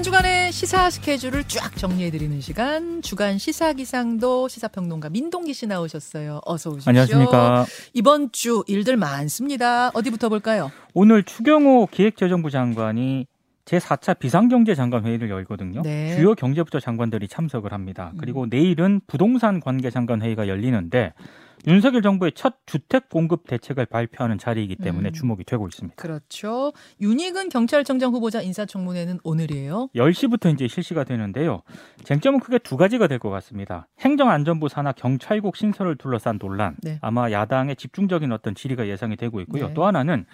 한 주간의 시사 스케줄을 쫙 정리해드리는 시간 주간 시사 기상도 시사평론가 민동기 씨 나오셨어요. 어서 오십시오. 안녕하십니까. 이번 주 일들 많습니다. 어디부터 볼까요? 오늘 추경호 기획재정부 장관이 제4차 비상경제 장관 회의를 열거든요. 네. 주요 경제부처 장관들이 참석을 합니다. 그리고 내일은 부동산 관계 장관 회의가 열리는데 윤석열 정부의 첫 주택 공급 대책을 발표하는 자리이기 때문에 음. 주목이 되고 있습니다. 그렇죠. 윤희근 경찰청장 후보자 인사청문회는 오늘이에요. 10시부터 이제 실시가 되는데요. 쟁점은 크게 두 가지가 될 것 같습니다. 행정안전부 산하 경찰국 신설을 둘러싼 논란. 네. 아마 야당의 집중적인 어떤 질의가 예상이 되고 있고요. 네. 또 하나는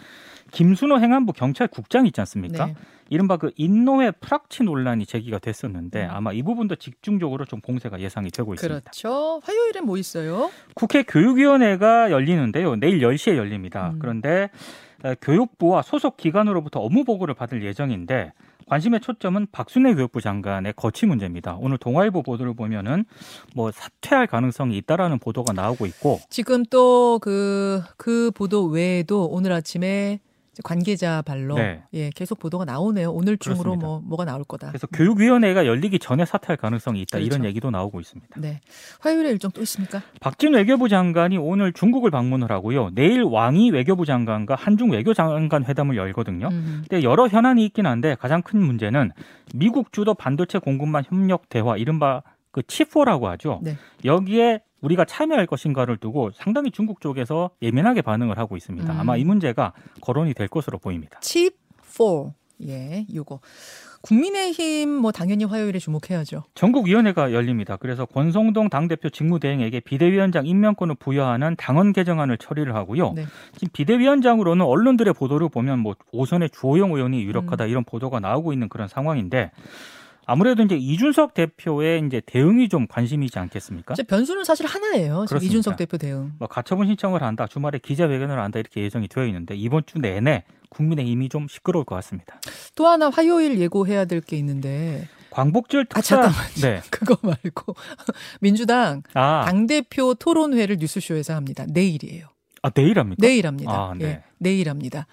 김순호 행안부 경찰국장 있지 않습니까? 네. 이른바 그 인노회 프락치 논란이 제기가 됐었는데 음. 아마 이 부분도 집중적으로 좀 공세가 예상이 되고 있습니다. 그렇죠. 화요일엔 뭐 있어요? 국회 교육위원회가 열리는데요. 내일 10시에 열립니다. 음. 그런데 에, 교육부와 소속 기관으로부터 업무 보고를 받을 예정인데 관심의 초점은 박순애 교육부 장관의 거취 문제입니다. 오늘 동아일보 보도를 보면은 뭐 사퇴할 가능성이 있다라는 보도가 나오고 있고 지금 또 그그 보도 외에도 오늘 아침에 관계자 발로 네. 예 계속 보도가 나오네요. 오늘 중으로 그렇습니다. 뭐 뭐가 나올 거다. 그래서 교육위원회가 열리기 전에 사퇴할 가능성이 있다 그렇죠. 이런 얘기도 나오고 있습니다. 네. 화요일에 일정 또 있습니까? 박진 외교부 장관이 오늘 중국을 방문을 하고요. 내일 왕이 외교부 장관과 한중 외교장관 회담을 열거든요. 음. 근데 여러 현안이 있긴 한데 가장 큰 문제는 미국 주도 반도체 공급망 협력 대화 이른바 그 치포라고 하죠. 네. 여기에 우리가 참여할 것인가를 두고 상당히 중국 쪽에서 예민하게 반응을 하고 있습니다. 음. 아마 이 문제가 거론이 될 것으로 보입니다. 칩 4. 예, 요거. 국민의힘 뭐 당연히 화요일에 주목해야죠. 전국위원회가 열립니다. 그래서 권성동 당대표 직무대행에게 비대위원장 임명권을 부여하는 당헌 개정안을 처리를 하고요. 네. 지금 비대위원장으로는 언론들의 보도를 보면 뭐 오선의 주호영 의원이 유력하다 음. 이런 보도가 나오고 있는 그런 상황인데 아무래도 이제 이준석 대표의 이제 대응이 좀 관심이지 않겠습니까? 변수는 사실 하나예요. 지금 그렇습니다. 이준석 대표 대응. 뭐 가처분 신청을 한다, 주말에 기자회견을 한다 이렇게 예정이 되어 있는데 이번 주 내내 국민의힘이 좀 시끄러울 것 같습니다. 또 하나 화요일 예고해야 될 게 있는데 광복절 아, 특사 잠깐만요. 네. 그거 말고 민주당 아, 당 대표 토론회를 뉴스쇼에서 합니다. 내일이에요. 아 내일 합니까? 내일 합니다. 아, 네. 예, 내일 합니다.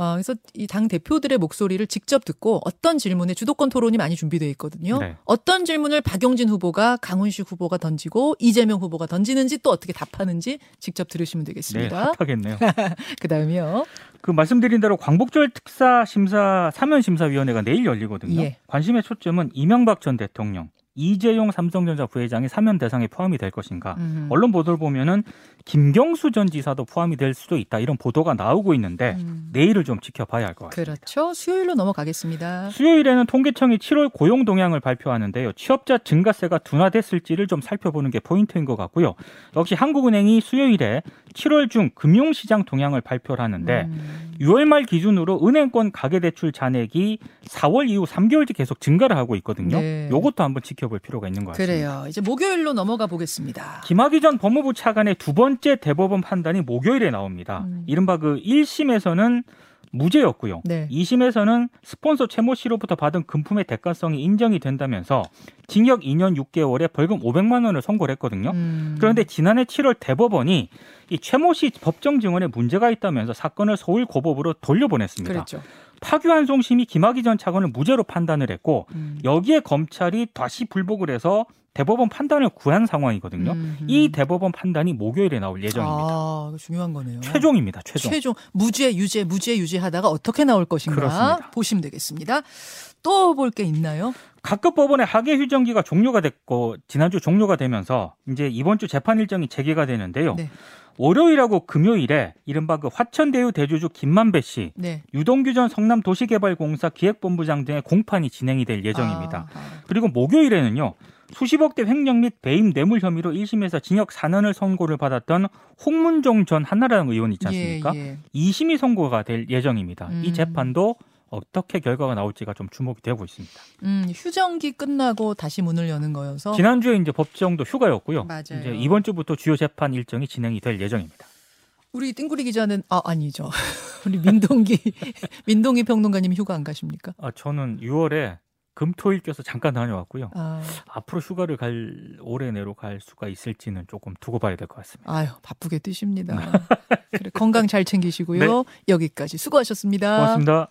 어, 그래서 이 당 대표들의 목소리를 직접 듣고 어떤 질문에 주도권 토론이 많이 준비되어 있거든요. 네. 어떤 질문을 박용진 후보가 강훈식 후보가 던지고 이재명 후보가 던지는지 또 어떻게 답하는지 직접 들으시면 네, 되겠습니다. 핫하겠네요. 그다음이요. 그 말씀드린 대로 광복절 특사 심사 사면 심사위원회가 내일 열리거든요. 예. 관심의 초점은 이명박 전 대통령, 이재용 삼성전자 부회장이 사면 대상에 포함이 될 것인가. 음. 언론 보도를 보면은 김경수 전 지사도 포함이 될 수도 있다 이런 보도가 나오고 있는데 음. 내일을 좀 지켜봐야 할 것 같습니다. 그렇죠. 수요일로 넘어가겠습니다. 수요일에는 통계청이 7월 고용 동향을 발표하는데요. 취업자 증가세가 둔화됐을지를 좀 살펴보는 게 포인트인 것 같고요. 역시 한국은행이 수요일에 7월 중 금융시장 동향을 발표를 하는데 음. 6월 말 기준으로 은행권 가계대출 잔액이 4월 이후 3개월째 계속 증가를 하고 있거든요. 네. 이것도 한번 지켜 볼 필요가 있는 것 같습니다. 그래요. 이제 목요일로 넘어가 보겠습니다. 김학의 전 법무부 차관의 두 번째 대법원 판단이 목요일에 나옵니다. 음. 이른바 그 1심에서는 무죄였고요. 네. 2심에서는 스폰서 최모 씨로부터 받은 금품의 대가성이 인정이 된다면서 징역 2년 6개월에 벌금 500만 원을 선고를 했거든요. 음. 그런데 지난해 7월 대법원이 이 최모 씨 법정 증언에 문제가 있다면서 사건을 서울 고법으로 돌려보냈습니다. 그랬죠. 파규환송심이 김학의 전 차관을 무죄로 판단을 했고 음. 여기에 검찰이 다시 불복을 해서 대법원 판단을 구한 상황이거든요. 음. 이 대법원 판단이 목요일에 나올 예정입니다. 아, 중요한 거네요. 최종입니다. 최종. 최종 무죄 유죄 무죄 유죄 하다가 어떻게 나올 것인가 그렇습니다. 보시면 되겠습니다. 또 볼 게 있나요? 각급 법원의 하계 휴정기가 종료가 됐고 지난주 종료가 되면서 이제 이번 주 재판 일정이 재개가 되는데요. 네. 월요일하고 금요일에 이른바 그 화천대유 대주주 김만배 씨, 네. 유동규 전 성남도시개발공사 기획본부장 등의 공판이 진행이 될 예정입니다. 아, 아. 그리고 목요일에는요. 수십억대 횡령 및 배임 뇌물 혐의로 1심에서 징역 4년을 선고를 받았던 홍문종 전 한나라당 의원 있지 않습니까? 예, 예. 2심이 선고가 될 예정입니다. 음. 이 재판도 어떻게 결과가 나올지가 좀 주목이 되고 있습니다. 음, 휴정기 끝나고 다시 문을 여는 거여서 지난주에 이제 법정도 휴가였고요. 맞아요. 이제 이번 주부터 주요 재판 일정이 진행이 될 예정입니다. 우리 띵구리 기자는 아 아니죠. 우리 민동기 민동기 평론가님 휴가 안 가십니까? 아, 저는 6월에 금토일 껴서 잠깐 다녀왔고요. 아, 앞으로 휴가를 갈 올해 내로 갈 수가 있을지는 조금 두고 봐야 될 것 같습니다. 아유 바쁘게 뛰십니다. 그래, 건강 잘 챙기시고요. 네. 여기까지 수고하셨습니다. 고맙습니다.